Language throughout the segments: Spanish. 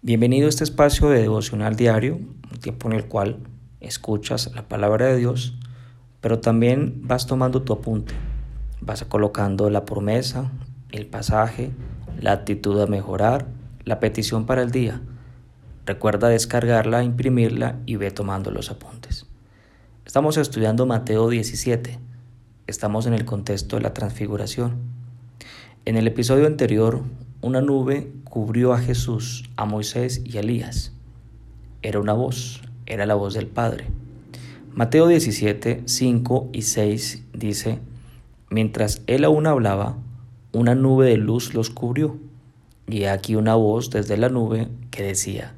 Bienvenido a este espacio de devocional diario, un tiempo en el cual escuchas la palabra de Dios, pero también vas tomando tu apunte, vas colocando la promesa, el pasaje, la actitud a mejorar, la petición para el día. Recuerda descargarla, imprimirla y ve tomando los apuntes. Estamos estudiando Mateo 17. Estamos en el contexto de la transfiguración. En el episodio anterior una nube cubrió a Jesús, a Moisés y a Elías. Era una voz, era la voz del Padre. Mateo 17, 5 y 6 dice, Mientras él aún hablaba, una nube de luz los cubrió, y aquí una voz desde la nube que decía,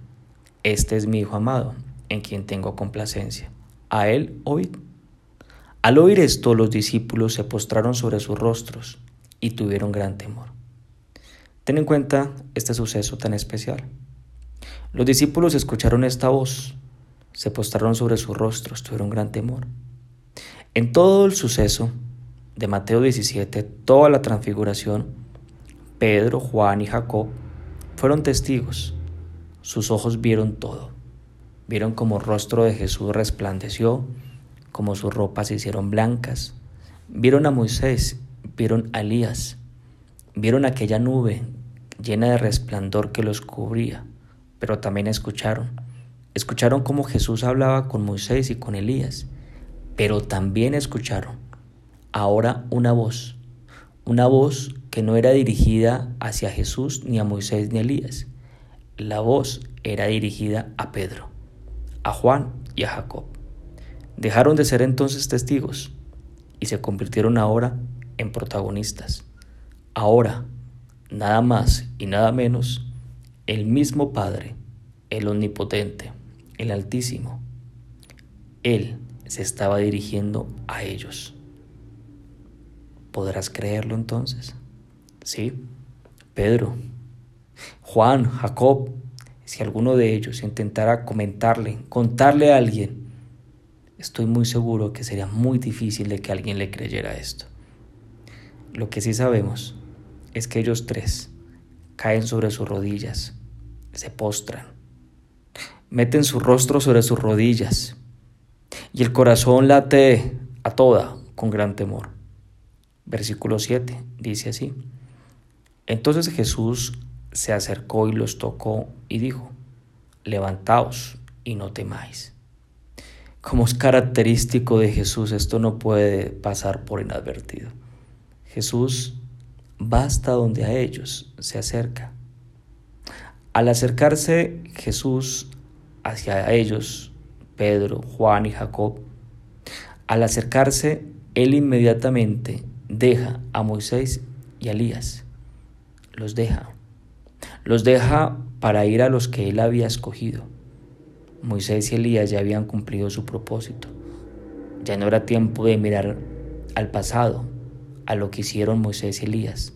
Este es mi Hijo amado, en quien tengo complacencia. A él oíd. Al oír esto, los discípulos se postraron sobre sus rostros y tuvieron gran temor. Ten en cuenta este suceso tan especial. Los discípulos escucharon esta voz, se postraron sobre sus rostros, tuvieron gran temor. En todo el suceso de Mateo 17, toda la transfiguración, Pedro, Juan y Jacob fueron testigos. Sus ojos vieron todo. Vieron como el rostro de Jesús resplandeció, como sus ropas se hicieron blancas. Vieron a Moisés, vieron a Elías, vieron aquella nube llena de resplandor que los cubría, pero también escucharon. Escucharon cómo Jesús hablaba con Moisés y con Elías, pero también escucharon ahora una voz, una voz que no era dirigida hacia Jesús ni a Moisés ni a Elías. La voz era dirigida a Pedro, a Juan y a Jacob. Dejaron de ser entonces testigos y se convirtieron ahora en protagonistas. Ahora nada más y nada menos, el mismo Padre, el Omnipotente, el Altísimo. Él se estaba dirigiendo a ellos. ¿Podrás creerlo entonces? Sí, Pedro, Juan, Jacob, si alguno de ellos intentara comentarle, contarle a alguien, estoy muy seguro que sería muy difícil de que alguien le creyera esto. Lo que sí sabemos es que ellos tres caen sobre sus rodillas, se postran, meten su rostro sobre sus rodillas y el corazón late a toda con gran temor. Versículo 7 dice así. Entonces Jesús se acercó y los tocó y dijo, levantaos y no temáis. Como es característico de Jesús, esto no puede pasar por inadvertido. Jesús va hasta donde a ellos se acerca. Al acercarse Jesús hacia ellos, Pedro, Juan y Jacob, al acercarse, él inmediatamente deja a Moisés y a Elías. Los deja. Los deja para ir a los que él había escogido. Moisés y Elías ya habían cumplido su propósito. Ya no era tiempo de mirar al pasado, a lo que hicieron Moisés y Elías.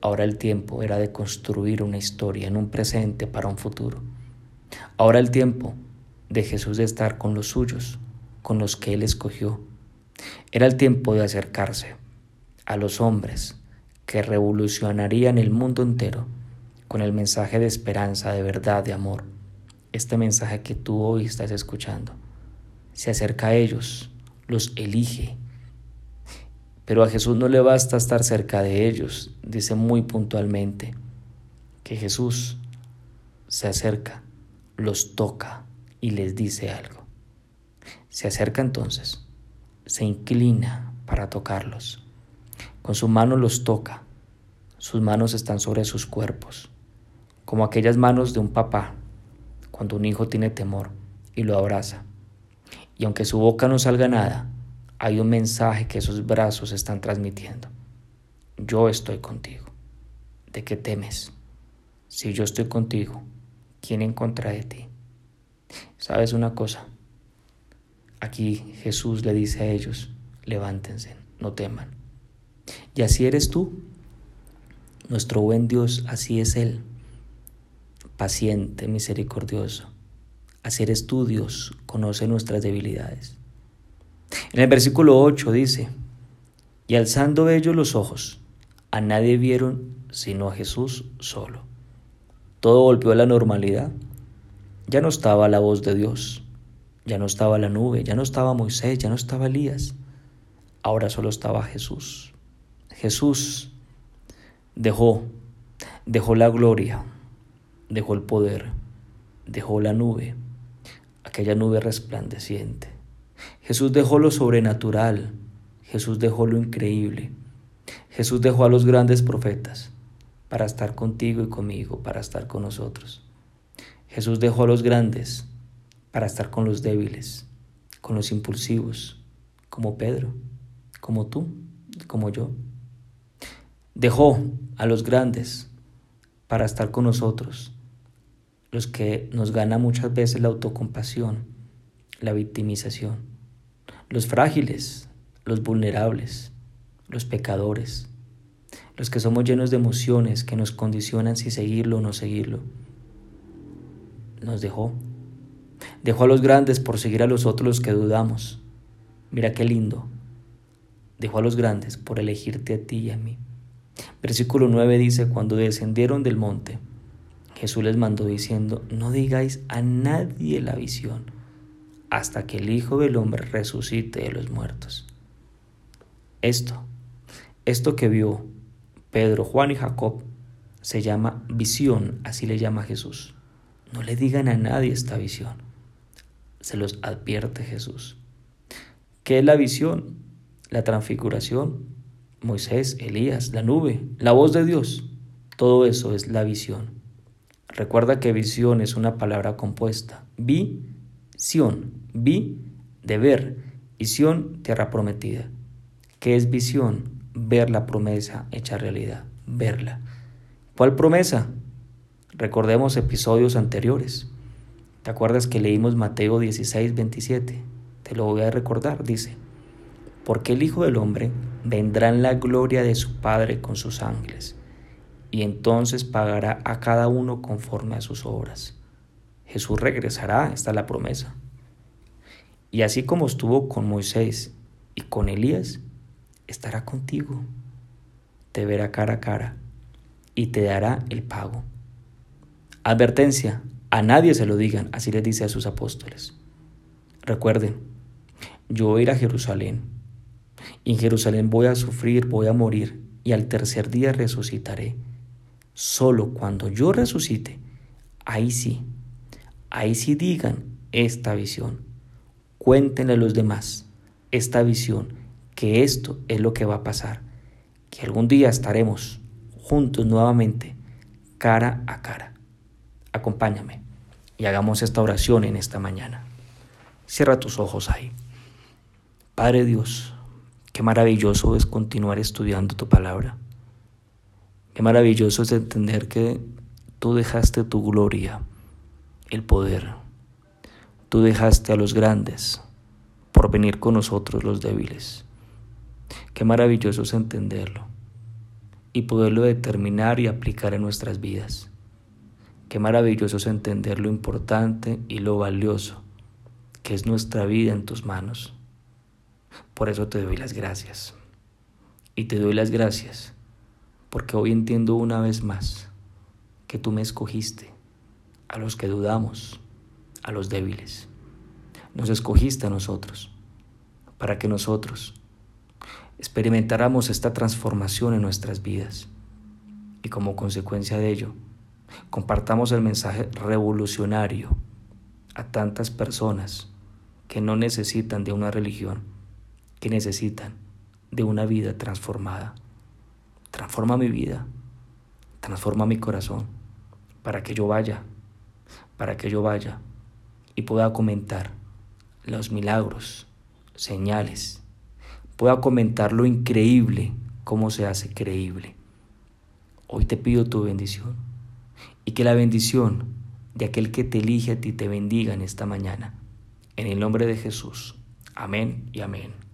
Ahora el tiempo era de construir una historia en un presente para un futuro. Ahora el tiempo de Jesús de estar con los suyos, con los que Él escogió. Era el tiempo de acercarse a los hombres que revolucionarían el mundo entero con el mensaje de esperanza, de verdad, de amor. Este mensaje que tú hoy estás escuchando. Se acerca a ellos, los elige, pero a Jesús no le basta estar cerca de ellos, dice muy puntualmente que Jesús se acerca, los toca y les dice algo. Se acerca entonces, se inclina para tocarlos. Con su mano los toca, sus manos están sobre sus cuerpos, como aquellas manos de un papá cuando un hijo tiene temor y lo abraza. Y aunque su boca no salga nada, hay un mensaje que esos brazos están transmitiendo. Yo estoy contigo. ¿De qué temes? Si yo estoy contigo, ¿quién en contra de ti? ¿Sabes una cosa? Aquí Jesús le dice a ellos, levántense, no teman. Y así eres tú. Nuestro buen Dios, así es Él. Paciente, misericordioso. Así eres tú, Dios, conoce nuestras debilidades. En el versículo 8 dice, y alzando ellos los ojos, a nadie vieron sino a Jesús solo. todo volvió a la normalidad. Ya no estaba la voz de Dios, ya no estaba la nube, ya no estaba Moisés, ya no estaba Elías. Ahora solo estaba Jesús. Jesús dejó, dejó la gloria, dejó el poder, dejó la nube, aquella nube resplandeciente. Jesús dejó lo sobrenatural, Jesús dejó lo increíble, Jesús dejó a los grandes profetas para estar contigo y conmigo, para estar con nosotros. Jesús dejó a los grandes para estar con los débiles, con los impulsivos, como Pedro, como tú, como yo. Dejó a los grandes para estar con nosotros, los que nos gana muchas veces la autocompasión, la victimización, los frágiles, los vulnerables, los pecadores, los que somos llenos de emociones que nos condicionan si seguirlo o no seguirlo. Nos dejó. Dejó a los grandes por seguir a los otros que dudamos. Mira qué lindo. Dejó a los grandes por elegirte a ti y a mí. Versículo 9 dice, cuando descendieron del monte, Jesús les mandó diciendo, no digáis a nadie la visión hasta que el Hijo del Hombre resucite de los muertos. Esto, esto que vio Pedro, Juan y Jacob se llama visión, así le llama Jesús. No le digan a nadie esta visión. Se los advierte Jesús. ¿Qué es la visión? La transfiguración, Moisés, Elías, la nube, la voz de Dios. Todo eso es la visión. Recuerda que visión es una palabra compuesta. Visión, vi de ver, visión, tierra prometida. ¿Qué es visión? ver la promesa hecha realidad, verla. ¿Cuál promesa? Recordemos episodios anteriores. ¿Te acuerdas que leímos Mateo 16, 27? Te lo voy a recordar, dice, porque el Hijo del Hombre vendrá en la gloria de su Padre con sus ángeles, y entonces pagará a cada uno conforme a sus obras. Jesús regresará, esta es la promesa. Y así como estuvo con Moisés y con Elías, estará contigo, te verá cara a cara y te dará el pago. Advertencia, a nadie se lo digan, así les dice a sus apóstoles. Recuerden, yo voy a ir a Jerusalén, y en Jerusalén voy a sufrir, voy a morir, y al tercer día resucitaré. Solo cuando yo resucite, ahí sí, ahí sí digan esta visión. Cuéntenle a los demás esta visión que esto es lo que va a pasar, que algún día estaremos juntos nuevamente, cara a cara. Acompáñame y hagamos esta oración en esta mañana. Cierra tus ojos ahí. Padre Dios, qué maravilloso es continuar estudiando tu palabra. Qué maravilloso es entender que tú dejaste tu gloria, el poder. Tú dejaste a los grandes por venir con nosotros los débiles. Qué maravilloso es entenderlo y poderlo determinar y aplicar en nuestras vidas. Qué maravilloso es entender lo importante y lo valioso que es nuestra vida en tus manos. Por eso te doy las gracias. Y te doy las gracias porque hoy entiendo una vez más que tú me escogiste a los que dudamos, a los débiles. Nos escogiste a nosotros para que nosotros experimentáramos esta transformación en nuestras vidas y como consecuencia de ello, compartamos el mensaje revolucionario a tantas personas que no necesitan de una religión, que necesitan de una vida transformada. Transforma mi vida, transforma mi corazón, para que yo vaya, para que yo vaya y pueda comentar los milagros, señales, pueda comentar lo increíble, cómo se hace creíble. Hoy te pido tu bendición y que la bendición de aquel que te elige a ti te bendiga en esta mañana. En el nombre de Jesús. Amén y amén.